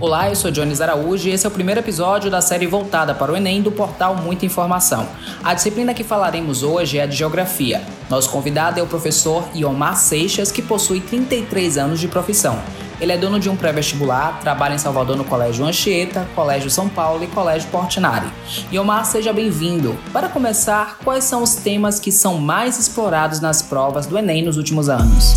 Olá, eu sou Jones Araújo e esse é o primeiro episódio da série voltada para o Enem do portal Muita Informação. A disciplina que falaremos hoje é a de Geografia. Nosso convidado é o professor Iomar Seixas, que possui 33 anos de profissão. Ele é dono de um pré-vestibular, trabalha em Salvador no Colégio Anchieta, Colégio São Paulo e Colégio Portinari. Iomar, seja bem-vindo. Para começar, quais são os temas que são mais explorados nas provas do Enem nos últimos anos?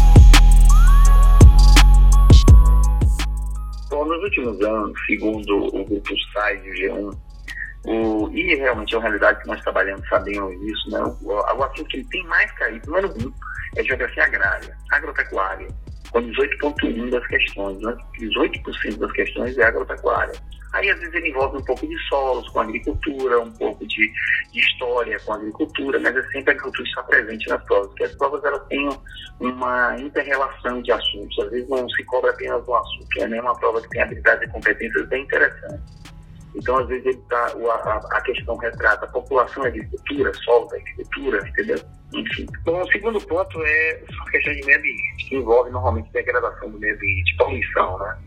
Nos últimos anos, segundo o grupo SAI do G1, o, e realmente é uma realidade que nós trabalhamos, sabemos disso, né? o, o assunto que tem mais caído, número um, é geografia agrária, agropecuária, com 18,1% das questões, né? 18% das questões é agropecuária. Aí, às vezes, ele envolve um pouco de solos com agricultura, um pouco de, de história com agricultura, mas é sempre a agricultura está presente nas provas, porque as provas elas têm uma inter-relação de assuntos. Às vezes, não se cobra apenas um assunto, é nem uma prova que tem habilidades e competências bem interessantes. Então, às vezes, ele tá, a, a questão retrata a população da agricultura, solo da agricultura, entendeu? Enfim. Bom, o segundo ponto é a questão de meio ambiente, que envolve normalmente degradação do meio ambiente, poluição, né?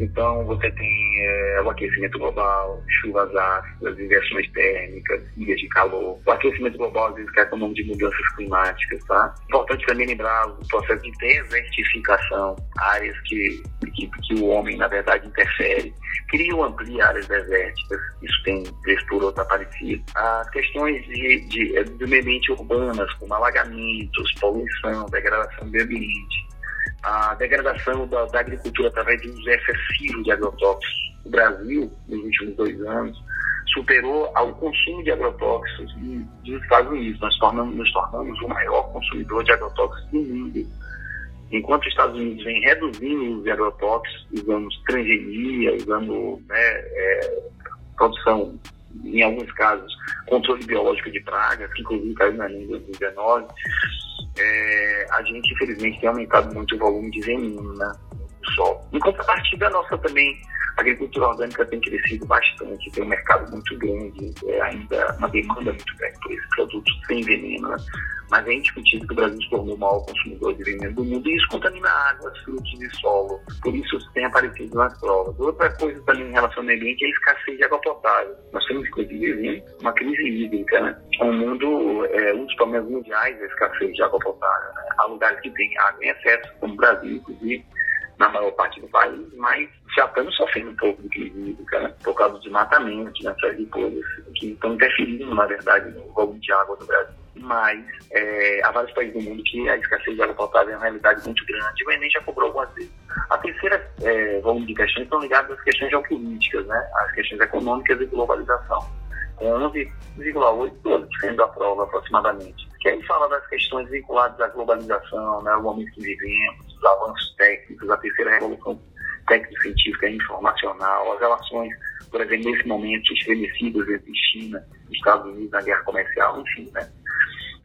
Então, você tem é, o aquecimento global, chuvas ácidas, inversões térmicas, ilhas de calor. O aquecimento global, às vezes, é com o nome de mudanças climáticas, tá? Importante também lembrar o processo de desertificação, áreas que, que, que o homem, na verdade, interfere. Cria ou amplia áreas desérticas, isso tem, vez por outra, aparecido. As questões de, de, é, do meio ambiente urbanas, como alagamentos, poluição, degradação do meio ambiente a degradação da, da agricultura através de uso excessivo de agrotóxicos. O Brasil, nos últimos dois anos, superou o consumo de agrotóxicos dos Estados Unidos. Nós tornamos, nos tornamos o maior consumidor de agrotóxicos do mundo. Enquanto os Estados Unidos vem reduzindo o uso de agrotóxicos, usando transgenia, usando né, é, produção, em alguns casos, controle biológico de pragas, que inclusive caiu na língua 2019, é, a gente infelizmente tem aumentado muito o volume de veneno né, no solo. Em contrapartida, a nossa também a agricultura orgânica tem crescido bastante, tem um mercado muito grande, é ainda uma demanda muito grande por esses produtos sem veneno, né? mas é indiscutível que o Brasil se tornou o maior consumidor de veneno do mundo e isso contamina águas, frutos e solo. Por isso tem aparecido nas provas. Outra coisa também em relação ao meio ambiente é a escassez de água potável. Nós temos, inclusive, uma crise hídrica, né? Um mundo, é, um dos problemas mundiais é a escassez de água potável. Né? Há lugares que têm água em excesso, como o Brasil, inclusive, na maior parte do país, mas já estamos sofrendo um pouco de crise né? por causa de matamento, né? de coisas que estão interferindo, na verdade, no volume de água do Brasil. Mas é, há vários países do mundo que a escassez de água potável é uma realidade muito grande. O Enem já cobrou algumas vezes. A terceira é, volume de questões estão ligadas às questões geopolíticas, né? às questões econômicas e globalização, com 11,8% da prova aproximadamente. Que aí fala das questões vinculadas à globalização, né? o momento que vivemos, os avanços técnicos, a terceira revolução técnico-científica e informacional, as relações, por exemplo, nesse momento, estremecidas entre China e Estados Unidos na guerra comercial, enfim, né?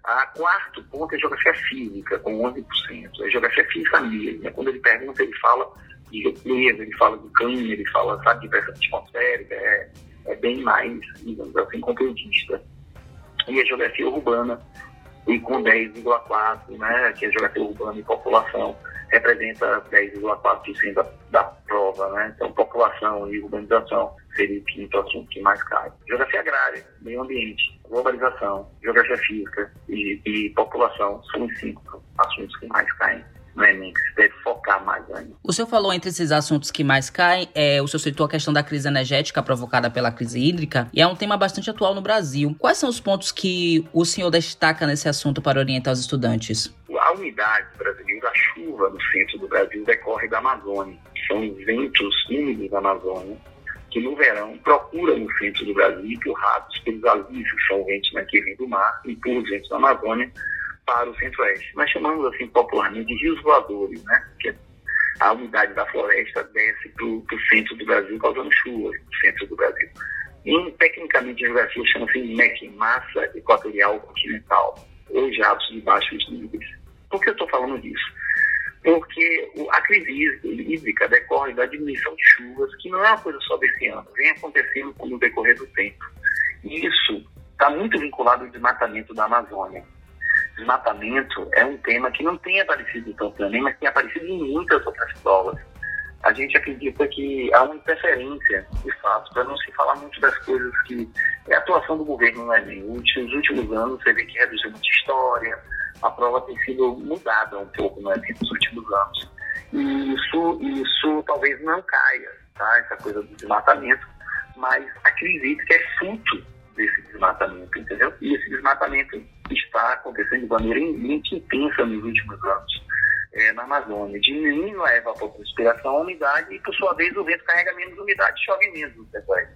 A quarto ponto é geografia física, com 11%. É geografia física mesmo. Né? Quando ele pergunta, ele fala de represa, ele fala de câmbio, ele fala, sabe, de pressão atmosférica, é, é bem mais, digamos assim, conteudista. E a geografia urbana, e com 10,4%, né, que é geografia urbana e população, representa 10,4% da, prova, né? Então, população e urbanização seria o quinto assunto que mais cai. Geografia agrária, meio ambiente, globalização, geografia física e, e população são os cinco assuntos que mais caem no Enem, que se deve focar mais ainda. O senhor falou entre esses assuntos que mais caem, é, o senhor citou a questão da crise energética provocada pela crise hídrica, e é um tema bastante atual no Brasil. Quais são os pontos que o senhor destaca nesse assunto para orientar os estudantes? A umidade brasileira, a chuva no centro do Brasil decorre da Amazônia. São ventos úmidos da Amazônia que no verão procura no centro do Brasil empurrados pelos alívios, são ventos né, que vêm do mar, e pelos ventos da Amazônia, para o centro-oeste. Nós chamamos assim popularmente de rios voadores, né? Que a umidade da floresta desce para o centro do Brasil, causando chuvas no centro do Brasil. E, tecnicamente, em geografia chama-se MEC, massa equatorial continental, ou jatos de baixos níveis. Por que eu estou falando disso? Porque a crise hídrica decorre da diminuição de chuvas, que não é uma coisa só desse ano, vem acontecendo no decorrer do tempo. E isso está muito vinculado ao desmatamento da Amazônia desmatamento é um tema que não tem aparecido tanto também, mas tem aparecido em muitas outras provas. a gente acredita que há uma interferência, de fato, para não se falar muito das coisas que é a atuação do governo no Enem. Nos últimos anos, você vê que reduziu muita história, a prova tem sido mudada um pouco no Enem nos últimos anos. E isso, isso talvez não caia, tá? essa coisa do desmatamento, mas acredito que é fruto desse desmatamento, entendeu? E esse desmatamento está acontecendo de maneira muito intensa nos últimos anos é, na Amazônia, diminuindo a evapotranspiração, a umidade, e por sua vez o vento carrega menos umidade chove menos no território.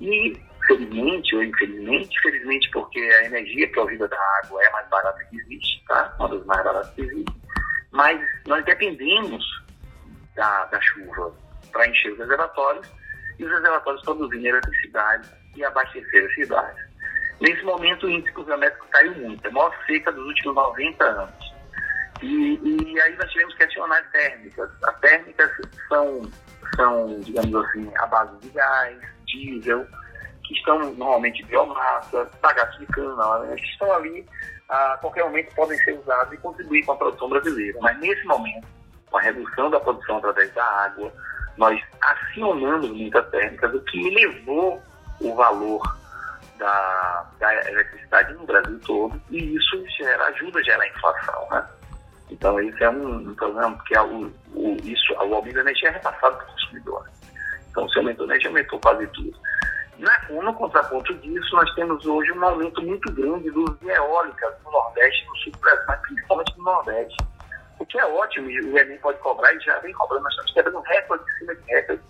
E, felizmente ou infelizmente, felizmente porque a energia provida da água é mais barata que existe, tá? uma das mais baratas que existe, mas nós dependemos da, da chuva para encher os reservatórios e os reservatórios produzirem eletricidade e abastecer as cidades. Nesse momento, o índice pluviométrico caiu muito, é a maior seca dos últimos 90 anos. E, e aí nós tivemos que acionar as térmicas. As térmicas são, são, digamos assim, a base de gás, diesel, que estão normalmente biomassa, bagaço de cana, né, que estão ali, a qualquer momento podem ser usados e contribuir com a produção brasileira. Mas nesse momento, com a redução da produção através da água, nós acionamos muitas térmicas, o que elevou o valor da, da eletricidade no Brasil todo, e isso gera, ajuda a gerar inflação, né? Então, isso é um, um problema, porque a, o, o, isso, o aumento da energia é repassado para o consumidor. Então, se aumentou a energia, aumentou quase tudo. Na, no contraponto disso, nós temos hoje um aumento muito grande dos eólicas no Nordeste no Sul do Brasil, mas principalmente no Nordeste. O que é ótimo, o Enem pode cobrar, e já vem cobrando, nós estamos quebrando recorde em cima de recorde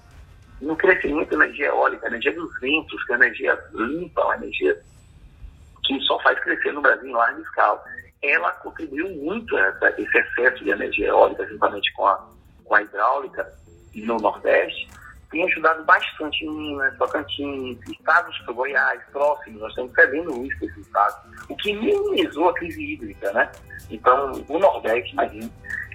no crescimento da energia eólica, a energia dos ventos, que é a energia limpa, uma energia que só faz crescer no Brasil em larga escala. Ela contribuiu muito a esse excesso de energia eólica, juntamente com a, com a hidráulica no Nordeste, tem ajudado bastante em Minas, Tocantins, estados do Goiás, próximos, nós estamos perdendo isso desses estados, o que minimizou a crise hídrica, né? Então, o Nordeste, imagina,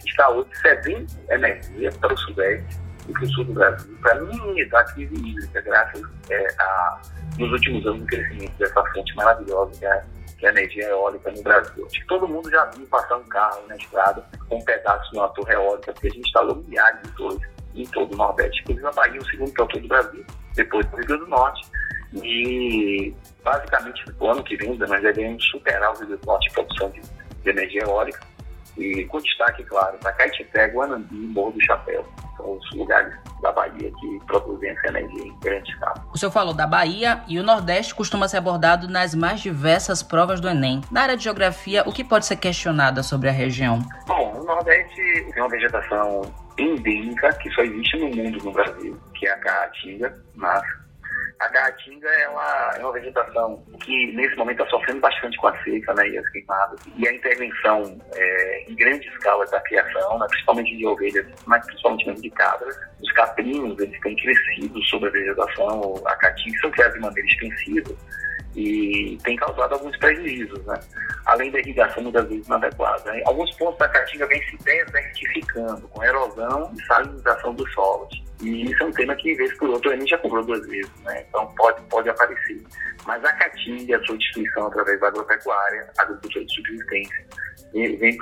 está hoje cedendo energia para o Sudeste e para o Sul do Brasil, para minimizar a crise hídrica, graças é, a, nos últimos anos, do crescimento dessa fonte maravilhosa que é que é a energia eólica no Brasil. Acho que todo mundo já viu passar um carro na estrada com um pedaço de uma torre eólica, porque a gente instalou milhares de torres em todo o Nordeste. Inclusive, a Bahia é o segundo cantor do Brasil, depois do Rio Grande do Norte. E, basicamente, no ano que vem, nós devemos superar o Rio Grande do Norte em produção de, de energia eólica. E com destaque, claro, para Caetité, Guanambi e Morro do Chapéu. São os lugares da Bahia que produzem essa energia em grande escala. O senhor falou da Bahia e o Nordeste costuma ser abordado nas mais diversas provas do Enem. Na área de geografia, o que pode ser questionado sobre a região? Bom, o Nordeste tem uma vegetação endêmica que só existe no mundo no Brasil, que é a caatinga, mas a caatinga é uma, é uma vegetação que nesse momento está sofrendo bastante com a seca né, e as queimadas. E a intervenção é, em grande escala da criação, né, principalmente de ovelhas, mas principalmente de cabras. Os caprinos eles têm crescido sobre a vegetação, a caatinga são criados de maneira extensiva e tem causado alguns prejuízos, né? além da irrigação muitas vezes inadequada. Né? Alguns pontos da caatinga vêm se desertificando, com erosão e salinização dos solos. E isso é um tema que, vez por outra, a gente já cobrou duas vezes, né? então pode, pode aparecer. Mas a caatinga, a sua instituição através da agropecuária, agricultura de subsistência, vem,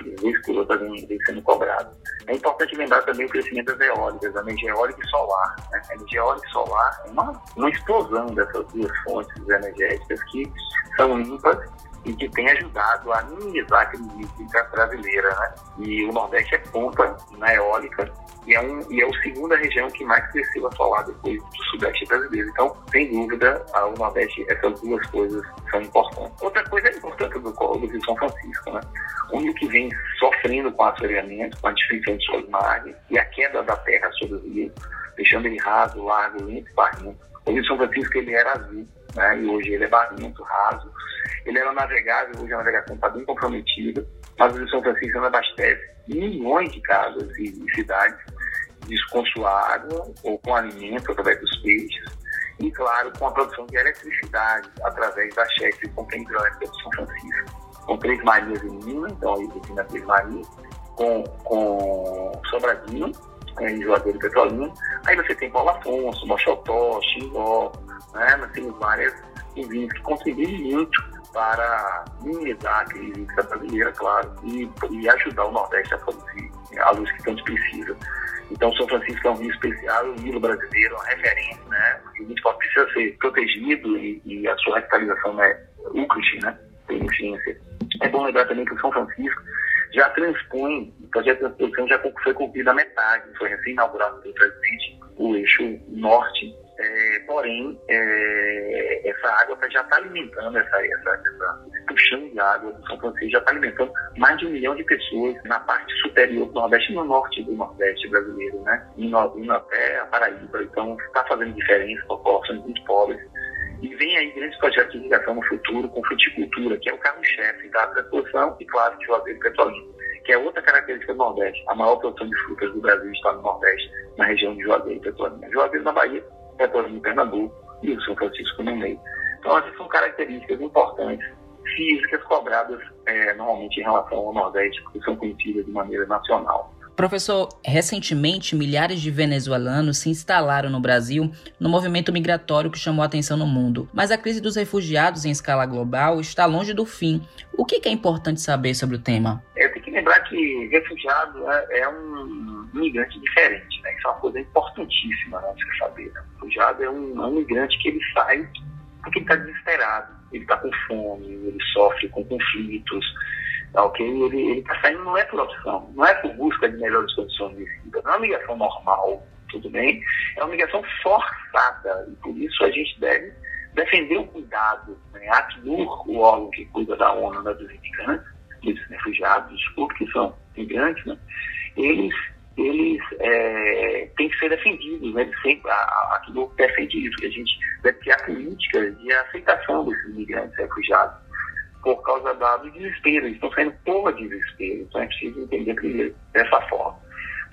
outra, vem, sendo cobrado. É importante lembrar também o crescimento das eólicas, a energia eólica e solar. Né? A energia eólica e solar é uma, uma explosão dessas duas fontes energéticas que são limpas e que tem ajudado a minimizar a crise brasileira. Né? E o Nordeste é ponta na eólica e é, um, e é a segunda região que mais cresceu a solar depois do Sudeste brasileiro. Então, sem dúvida, o Nordeste, essas duas coisas são importantes. Outra coisa importante do Colo Rio São Francisco, né? onde que vem sofrendo com o assoreamento, com a difusão de suas margens e a queda da terra sobre o rio, deixando ele raso, largo, limpo e barrento. O São Francisco ele era azul, né? e hoje ele é barrento, raso. Ele era navegável, hoje a navegação está bem comprometida, mas o São Francisco não abastece milhões de casas e, cidades, com sua água ou com alimento através dos peixes, e claro, com a produção de eletricidade através da chefe com a hidrelétrica de São Francisco com Três Marias em Minas, então aí defina Três Marias, com, com Sobradinho, em Juazeiro e Petrolina. Aí você tem Paulo Afonso, Mochotó, Xingó, né? Nós temos várias usinas que contribuem muito para minimizar a crise brasileira, claro, e, e ajudar o Nordeste a produzir a luz que tanto precisa. Então, São Francisco é um rio especial, o Nilo brasileiro, uma referência, né? O rio precisa ser protegido e, e a sua revitalização é UCRIT, né? Tem ciência. É bom lembrar também que o São Francisco já transpõe, o projeto de transposição já foi cumprido a metade, foi recém-inaugurado pelo presidente, o eixo norte é, porém, é, essa água já está alimentando, essa, essa, essa, puxão de água do São Francisco já está alimentando mais de um milhão de pessoas na parte superior do Nordeste e no norte do Nordeste brasileiro, né? Indo, indo até a Paraíba. Então, está fazendo diferença, populações muito pobres. E vem aí grandes projetos de irrigação no futuro com fruticultura, que é o carro-chefe da transposição e, claro, de Juazeiro Petrolina que é outra característica do Nordeste. A maior produção de frutas do Brasil está no Nordeste, na região de Juazeiro e Petrolina. Juazeiro, na Bahia, retorno em Pernambuco e o São Francisco no meio. Então, essas são características importantes físicas cobradas é, normalmente em relação ao Nordeste, que são conhecidas de maneira nacional. Professor, recentemente milhares de venezuelanos se instalaram no Brasil no movimento migratório que chamou a atenção no mundo. Mas a crise dos refugiados em escala global está longe do fim. O que é importante saber sobre o tema? É, tem que lembrar que refugiado é, é um migrante diferente, né? Isso é uma coisa importantíssima né, você saber. Né? Refugiado é um, é um migrante que ele sai porque ele está desesperado, ele está com fome, ele sofre com conflitos, tá ok? Ele está saindo não é por opção, não é por busca de melhores condições de vida, não é uma migração normal, tudo bem? É uma migração forçada e por isso a gente deve defender o cuidado. Né? A Acnur, o órgão que cuida da ONU né, dos imigrantes, dos refugiados, desculpe, que são imigrantes, né? eles eles é, têm que ser defendidos, né? sempre, a, aquilo defende isso, que a gente deve criar políticas de aceitação desses imigrantes refugiados por causa do desespero, eles estão saindo por desespero, então é preciso entender primeiro dessa forma.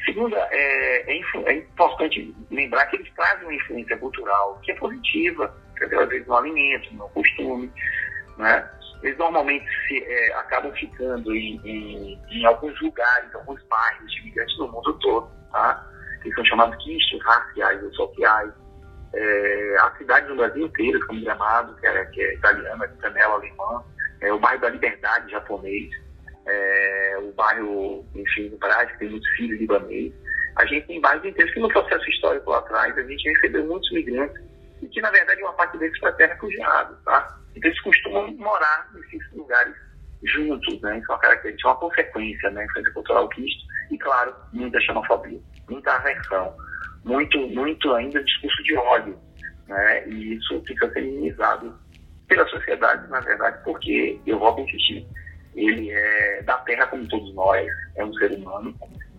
Segunda, é, é, é, importante lembrar que eles trazem uma influência cultural que é positiva, às vezes no alimento, no costume, né? eles normalmente se, é, acabam ficando em, em, em, alguns lugares, alguns bairros de imigrantes no mundo todo, tá? que são chamados quistos raciais ou sociais. É, as cidades do Brasil inteiro, como Gramado, que é, que é italiana, Canela, alemã, é, o bairro da Liberdade, japonês, é, o bairro, enfim, do Brasil, que tem muitos filhos libaneses. A gente tem bairros inteiros que no processo histórico lá atrás a gente recebeu muitos migrantes e que, na verdade, uma parte deles foi até refugiado, tá? Então, eles costumam morar nesses lugares juntos, né? Isso é uma característica, uma consequência, né? Influência cultural quisto e, claro, muita xenofobia, muita aversão, muito, muito ainda discurso de ódio, né? E isso fica feminizado pela sociedade, na verdade, porque, eu vou repetir, ele é da terra como todos nós, é um ser humano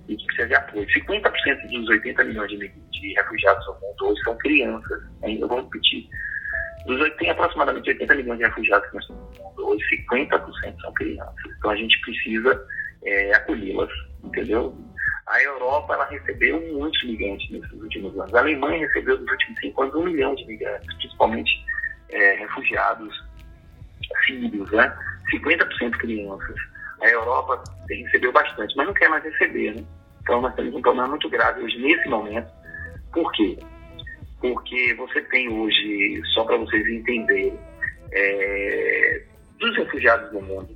e precisa de apoio. 50% dos 80 milhões de, de refugiados no mundo hoje são crianças, ainda vou repetir, dos, tem aproximadamente 80 milhões de refugiados que nós temos no mundo. Hoje, 50% são crianças. Então, a gente precisa é, acolhê-las, entendeu? A Europa, ela recebeu muitos migrantes nesses últimos anos. A Alemanha recebeu nos últimos cinco anos um milhão de migrantes, principalmente é, refugiados sírios, né? 50% crianças. A Europa recebeu bastante, mas não quer mais receber, né? Então, nós temos um problema muito grave hoje, nesse momento. Por quê? porque você tem hoje, só para vocês entenderem, é, dos refugiados do mundo,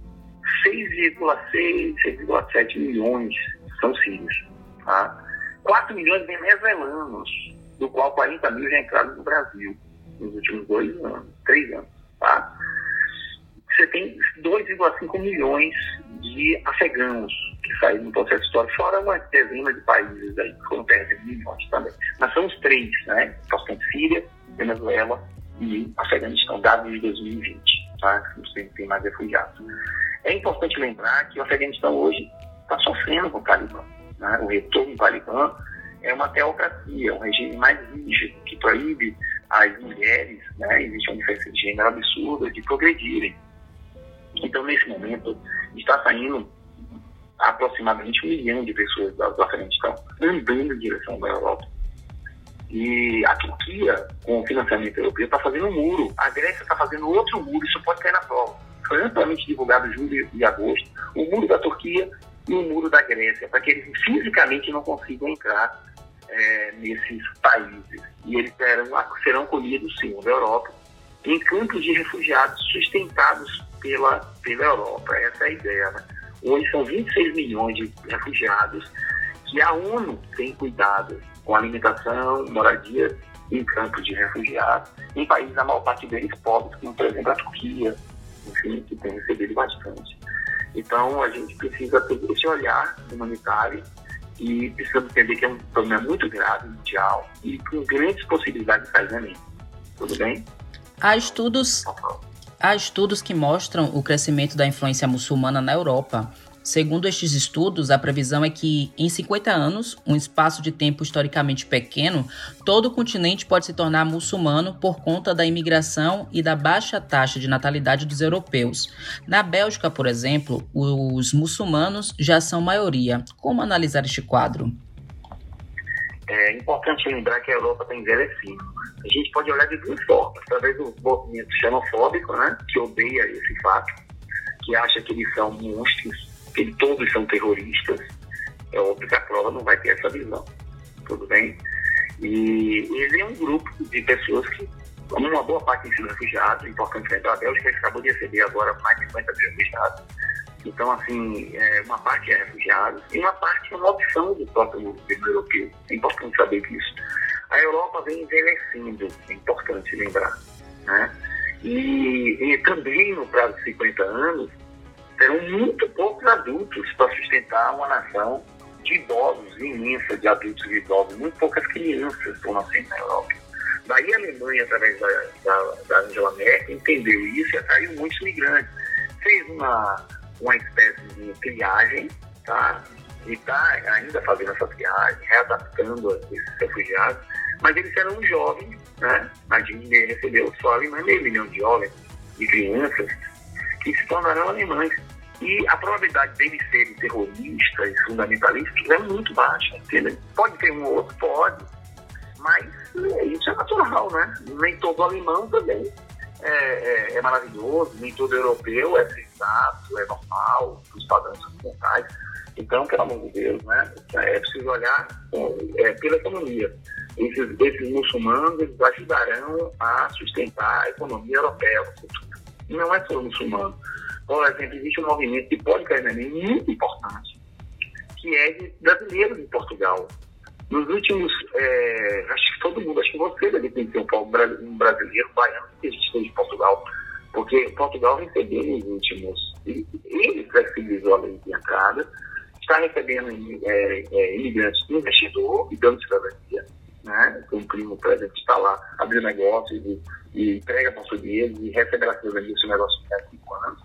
6,6, 6,7 milhões são sírios. Tá? 4 milhões venezuelanos, do qual 40 mil já entraram no Brasil nos últimos dois anos, três anos. Tá? Você tem 2,5 milhões de afegãos que saíram no processo histórico, fora uma dezena de países aí, que foram perdendo milhões também. Mas são os três, né? Bastante Síria, Venezuela e Afeganistão, dados de 2020, tá? Não tem mais refugiados. É importante lembrar que o Afeganistão hoje está sofrendo com o Talibã. Né? O retorno do Talibã é uma teocracia, um regime mais rígido, que proíbe as mulheres, né? existe uma diferença de gênero absurda, de progredirem. Então, nesse momento, está saindo aproximadamente um milhão de pessoas do Afeganistão andando em direção da Europa. E a Turquia, com o financiamento europeu, está fazendo um muro. A Grécia está fazendo outro muro. Isso pode cair na prova. Foi amplamente divulgado em julho e agosto o muro da Turquia e o muro da Grécia, para que eles fisicamente não consigam entrar é, nesses países. E eles serão, serão acolhidos, segundo a Europa, em campos de refugiados sustentados pela, pela Europa. Essa é a ideia. Né? Hoje são 26 milhões de refugiados que a ONU tem cuidado com alimentação, moradia em campos de refugiados, em países, a maior parte deles pobres, como por exemplo a Turquia, enfim, que tem recebido bastante. Então a gente precisa ter esse olhar humanitário e precisamos entender que é um problema muito grave, mundial, e com grandes possibilidades de sair Tudo bem? Há estudos, há estudos que mostram o crescimento da influência muçulmana na Europa. Segundo estes estudos, a previsão é que, em 50 anos, um espaço de tempo historicamente pequeno, todo o continente pode se tornar muçulmano por conta da imigração e da baixa taxa de natalidade dos europeus. Na Bélgica, por exemplo, os muçulmanos já são maioria. Como analisar este quadro? É importante lembrar que a Europa está envelhecendo. A gente pode olhar de duas formas: através do movimento xenofóbico, né, que odeia esse fato, que acha que eles são monstros que todos são terroristas, é óbvio que a prova não vai ter essa visão. Tudo bem? E ele é um grupo de pessoas que, uma boa parte são refugiados, importante lembrar, a Bélgica acabou de receber agora mais de 50 mil refugiados. Então, assim, é, uma parte é refugiado e uma parte é uma opção do próprio governo europeu. É importante saber disso. A Europa vem envelhecendo, é importante lembrar. Né? E, e também, no prazo de 50 anos, terão muito poucos adultos para sustentar uma nação de idosos imensa, de adultos e idosos, muito poucas crianças estão nascendo na Europa. Daí a Alemanha, através da, da, da Angela Merkel, entendeu isso e atraiu muitos migrantes. Fez uma, uma espécie de triagem, tá? e está ainda fazendo essa triagem, readaptando esses refugiados, mas eles eram jovens, né? A gente recebeu só a Alemanha meio milhão de jovens, de crianças, que se tornarão alemães. E a probabilidade deles serem terroristas, fundamentalistas, é muito baixa. Pode ter um ou outro, pode, mas é, isso é natural, né? Nem todo alemão também é, é, é maravilhoso, nem todo europeu é sensato, é normal, os padrões ocidentais. Então, pelo amor de Deus, né? É preciso olhar é, pela economia. Esses, esses muçulmanos ajudarão a sustentar a economia europeia no futuro não é só muçulmano. Por exemplo, existe um movimento cair na muito importante, que é de brasileiros em Portugal. Nos últimos, é, acho que todo mundo, acho que você deve conhecer um brasileiro, baiano, que existe em Portugal. Porque Portugal recebeu nos últimos, ele flexibilizou a lei de entrada, está recebendo é, é, imigrantes investidor e dando cidadania né? Tem um primo, por exemplo, que está lá, abriu negócio e, e entrega português e recebe a cidadania do seu negócio de 5 anos.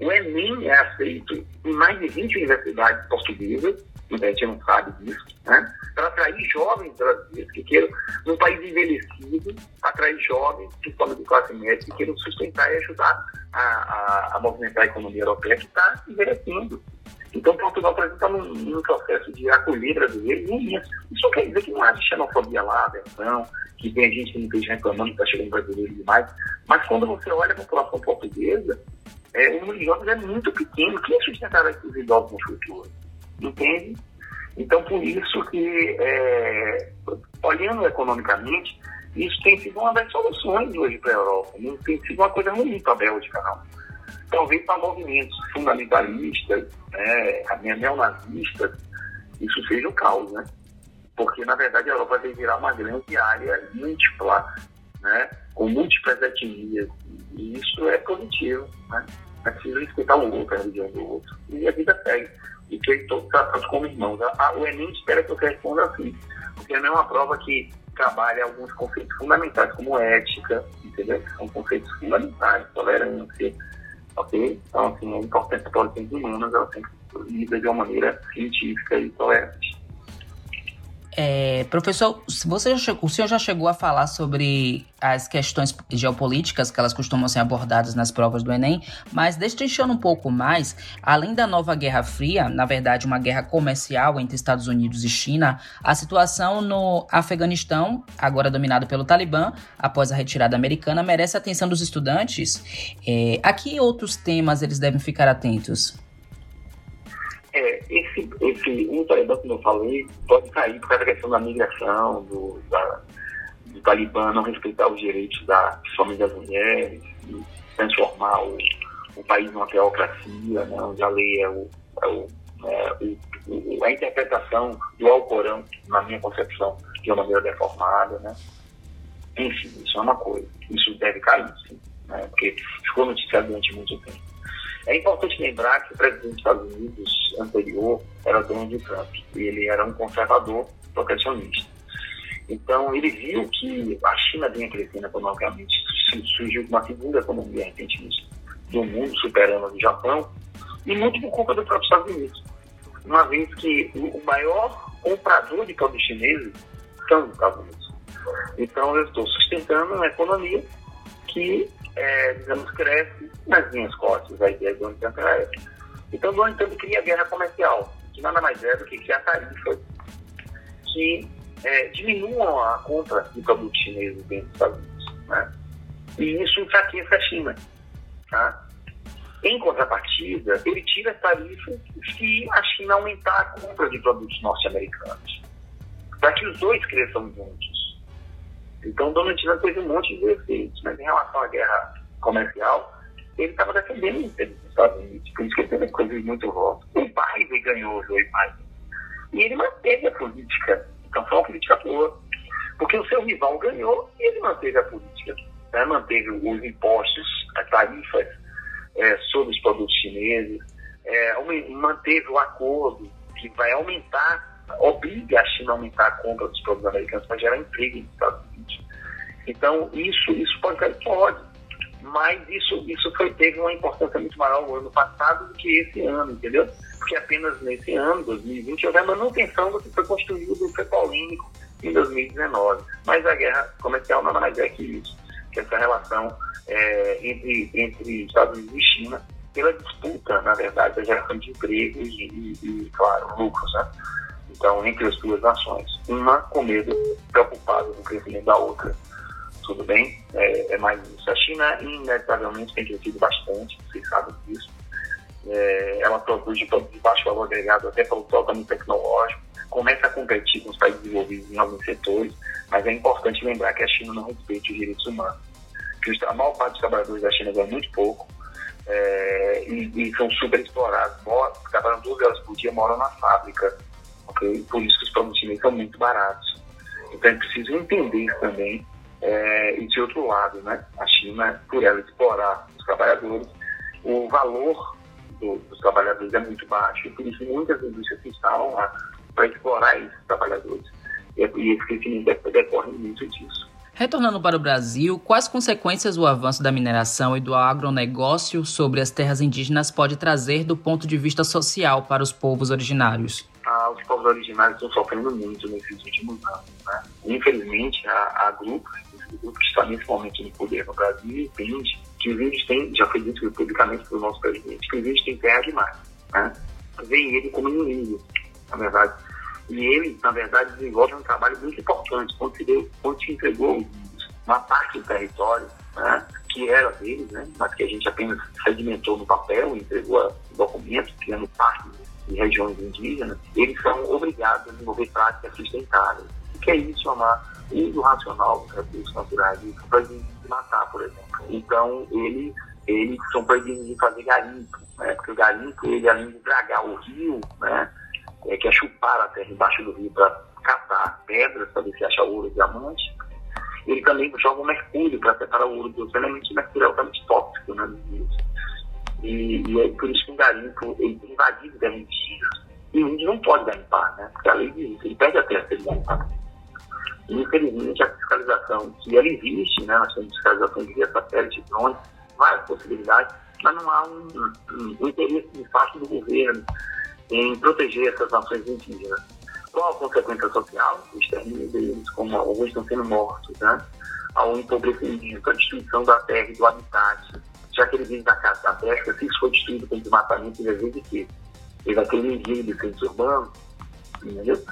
O Enem é aceito em mais de 20 universidades portuguesas, muita gente não sabe disso, né? para atrair jovens brasileiros que queiram, num país envelhecido, atrair jovens, principalmente de classe média, que queiram sustentar e ajudar a, a, a movimentar a economia europeia que está envelhecendo. Então, Portugal, está num, num, processo de acolher brasileiros imenso. Isso quer dizer que não há xenofobia lá, aversão, que tem gente que não esteja reclamando que está chegando brasileiro demais. Mas quando você olha a população portuguesa, é, o número de jovens é muito pequeno. Quem sustentará esses idosos no futuro? Entende? Então, por isso que, é, olhando economicamente, isso tem sido uma das soluções hoje para a Europa. Não tem sido uma coisa ruim para a Bélgica, não talvez para movimentos fundamentalistas, né, neonazistas, isso seja o caos, né? Porque, na verdade, a Europa vai virar uma grande área múltipla, né, com múltiplas etnias. E isso é positivo, né? É preciso respeitar o outro, a religião do outro. E a vida segue. E que todos tratados como irmãos. o Enem espera que eu responda assim. Porque não é uma prova que trabalha alguns conceitos fundamentais, como ética, entendeu? Que são conceitos fundamentais, tolerância, ok? Então, assim, é importante que as ciências humanas ela sempre lida de uma maneira científica e tolerante. É, professor, você chegou, o senhor já chegou a falar sobre as questões geopolíticas que elas costumam ser abordadas nas provas do Enem, mas destrinchando um pouco mais, além da nova Guerra Fria, na verdade uma guerra comercial entre Estados Unidos e China, a situação no Afeganistão, agora dominado pelo Talibã, após a retirada americana, merece a atenção dos estudantes. É, a que outros temas eles devem ficar atentos? É, esse, esse um Talibã, como eu falei, pode cair por causa da questão da migração, do, da, do Talibã não respeitar os direitos da, principalmente das mulheres, e transformar o, o país numa teocracia, né, onde a lei é o, é o, é, o a interpretação do Alcorão, na minha concepção, de uma maneira deformada, né? Enfim, isso é uma coisa. Isso deve cair, sim, né? porque ficou noticiado durante muito tempo. É importante lembrar que o presidente dos Estados Unidos anterior era Donald Trump, e ele era um conservador protecionista. Então, ele viu que a China vinha crescendo economicamente, surgiu uma segunda economia recentemente do mundo, superando do Japão, e muito por culpa do próprio Estados Unidos. Uma vez que o maior comprador de produtos chineses são os Estados Unidos. Então, eu estou sustentando uma economia que, é, digamos, cresce nas linhas cortes, a ideia do Trump era essa. Então, Donald Trump cria a guerra comercial, que nada mais é do que criar tarifas que é, diminuam a compra de produtos chineses dentro dos Estados Unidos. Né? E isso enfraquece a China. Tá? Em contrapartida, ele tira as tarifas se a China aumentar a compra de produtos norte-americanos, para que os dois cresçam juntos. Então, Donald Trump fez um monte de efeitos, mas em relação à guerra comercial, ele estava defendendo o interesse dos Estados Unidos, por isso que ele teve coisas muito votos. O Biden ganhou o Joe Biden. E ele manteve a política. Então, foi uma política boa. Porque o seu rival ganhou e ele manteve a política. Né? Manteve os impostos, as tarifas é, sobre os produtos chineses, é, manteve o acordo que vai aumentar, obriga a China a aumentar a compra dos produtos americanos para gerar emprego nos Estados Unidos. Então, isso, isso pode cair? Pode. Mas isso, isso foi, teve uma importância muito maior no ano passado do que esse ano, entendeu? Porque apenas nesse ano, 2020, houve a manutenção do que foi construído do foi polêmico em 2019. Mas a guerra comercial nada mais é que isso, que essa relação é, entre, entre Estados Unidos e China pela disputa, na verdade, da geração de empregos e, e, e, claro, lucros, né? Então, entre as duas nações. Uma com medo, preocupada com o crescimento da outra. Tudo bem? É, é mais isso. A China, inevitavelmente, tem crescido bastante, vocês sabem disso. É, ela produz de, baixo valor agregado até pelo totalmente tecnológico, começa a competir com os países desenvolvidos em alguns setores, mas é importante lembrar que a China não respeita os direitos humanos que a maior parte dos trabalhadores da China ganha muito pouco é, e, e, são super explorados. Moram, trabalham 12 horas por dia, moram na fábrica. Por isso que os chineses são muito baratos. Então é preciso entender também. É, e de outro lado, né, a China, por ela explorar os trabalhadores, o valor do, dos trabalhadores é muito baixo, e por isso muitas indústrias se instalam lá para explorar esses trabalhadores. E, e esse crescimento decorre muito disso. Retornando para o Brasil, quais consequências o avanço da mineração e do agronegócio sobre as terras indígenas pode trazer do ponto de vista social para os povos originários? Os povos originários estão sofrendo muito nesses últimos anos. Né? Infelizmente, há, há grupos, esse grupo que está nesse momento no poder no Brasil, entende que os índios têm, já foi dito publicamente pelo nosso presidente, que os índios têm terra demais. Né? Vem ele como inimigo, na verdade e ele, na verdade, desenvolve um trabalho muito importante, quando se, deu, quando se entregou uma parte do território, né, que era deles, né, mas que a gente apenas sedimentou no papel, entregou o documento, criando parte de regiões indígenas, eles são obrigados a desenvolver práticas sustentáveis. O que é isso, chamar uso racional dos recursos naturais, proibido de matar, por exemplo. Então, eles, eles são proibidos de fazer garimpo, né, porque o garimpo, ele além de dragar o rio, né, é, que é chupar a terra embaixo do rio para catar pedras, para ver se acha ouro e diamante. Ele também joga o mercúrio para separar o ouro do elementos. O mercúrio é altamente tóxico né, rios. E, e é por isso que o garimpo ele tem invadido indígena. E o índio não pode garimpar, né? Porque a lei diz isso, ele perde a terra se ele garimpar. E, infelizmente, a fiscalização que ela existe, né? Nós temos fiscalização de via satélite, drones, várias possibilidades, mas não há um, um, um interesse de parte do governo em proteger essas nações indígenas. Qual a consequência social? O extermínio deles, como alguns estão sendo mortos, né? ao empobrecimento, a destruição da terra e do habitat, já que ele vem da casa da pesca, se isso for destruído com desmatamento, ele vai de quê? Ele vai ter um envio de centros urbanos, entendeu?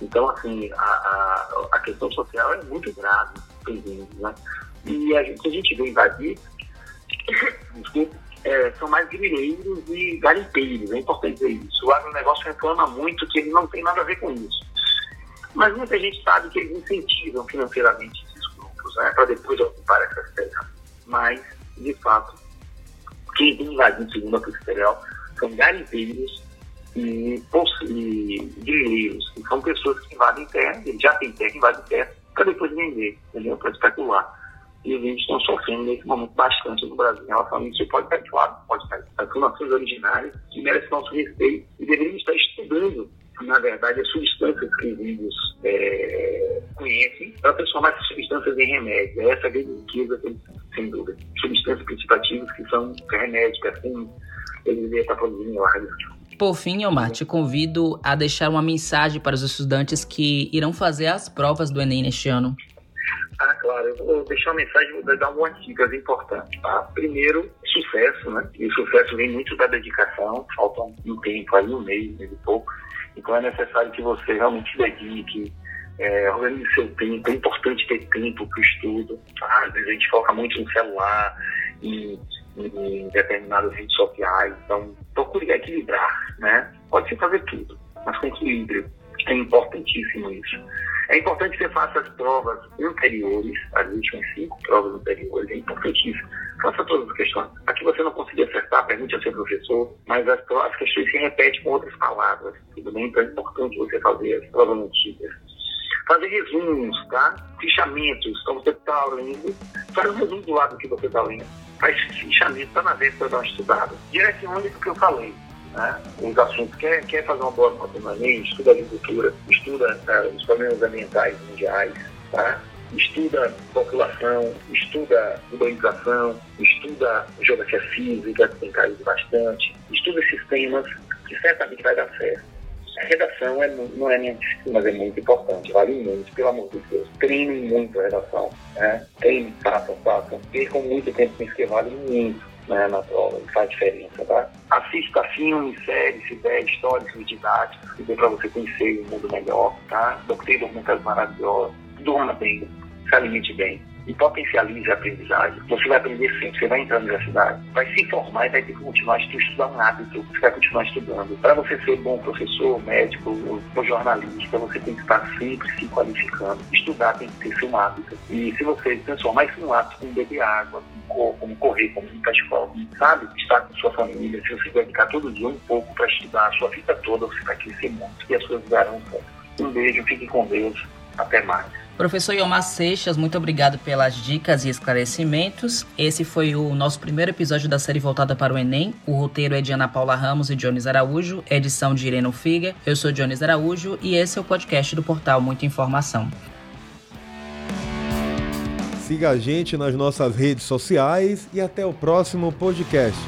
Então, assim, a, a, a, questão social é muito grave, né? E a gente, a gente vê invadir, desculpa, é, são mais grileiros e garimpeiros, é importante dizer isso. O agronegócio reclama muito que ele não tem nada a ver com isso. Mas muita gente sabe que eles incentivam financeiramente esses grupos, né, para depois ocupar essas terras. Mas, de fato, quem tem invadido, segundo a Polícia Federal, são garimpeiros e, e guerreiros, que são pessoas que invadem terra, já tem terra, invadem terra, para depois vender, entendeu? Para especular. E a gente está sofrendo nesse momento bastante no Brasil em relação a isso. Isso pode estar atuado, pode estar as nações originárias, que merecem nosso respeito e deveríamos estar estudando, na verdade, as substâncias que os índios é, conhecem para transformar essas substâncias em remédios. É essa a grande riqueza, sem dúvida. Substâncias principativas que são remédios, perfumes, eles estar produzindo em largas por fim, Omar, te convido a deixar uma mensagem para os estudantes que irão fazer as provas do Enem neste ano. Ah, claro. Eu vou deixar uma mensagem, vou dar algumas dicas importantes. Tá? Primeiro, sucesso, né? E o sucesso vem muito da dedicação. Falta um tempo aí, um mês, um mês e pouco. Então é necessário que você realmente se dedique, é, organize seu tempo. É importante ter tempo para o estudo. Tá? A gente foca muito no celular, em em determinadas redes sociais. Então, procure equilibrar, né? Pode-se fazer tudo, mas com equilíbrio. É importantíssimo isso. É importante que você faça as provas anteriores, as últimas cinco provas anteriores, é importantíssimo. Faça todas as questões. Aqui você não conseguir acertar, pergunte ao seu professor, mas as, as questões se repetem com outras palavras, tudo bem? Então é importante você fazer as provas antigas. Fazer resumos, tá? Fichamentos, então você está lendo, faz um resumo do lado que você está lendo faz fichamento, está na vez para dar uma estudada. Direcione o que eu falei. Né? Os assuntos, quer, quer fazer uma boa Enem, estuda agricultura, estuda uh, os problemas ambientais mundiais, tá? estuda população, estuda urbanização, estuda geografia física, que tem caído bastante, estuda esses temas que certamente vai dar certo. A redação é, não é minha disciplina, mas é muito importante, vale muito, pelo amor de Deus. Treinem muito a redação, né? Treinem, façam, façam. Percam muito tempo com isso que vale muito né, na prova, faz diferença, tá? Assista filmes, séries, ideias, histórias didáticos, que dê para você conhecer o mundo melhor, tá? Doctrina documentários maravilhosos, durma bem, se alimente bem e potencialize a aprendizagem. Você vai aprender sempre, você vai entrar na universidade, vai se formar e vai ter que continuar a estudar um hábito, você vai continuar estudando. Para você ser bom professor, médico ou jornalista, você tem que estar sempre se qualificando. Estudar tem que ser um hábito. E se você transformar isso num hábito, como beber água, como correr, como ir para a escola, sabe? Estar com sua família, se você dedicar todo dia um pouco para estudar a sua vida toda, você vai crescer muito e as coisas darão certo. Um beijo, fique com Deus. Até mais. Professor Yomar Seixas, muito obrigado pelas dicas e esclarecimentos. Esse foi o nosso primeiro episódio da série voltada para o Enem. O roteiro é de Ana Paula Ramos e Jones Araújo, edição de Irene Figa. Eu sou Jones Araújo e esse é o podcast do portal Muita Informação. Siga a gente nas nossas redes sociais e até o próximo podcast.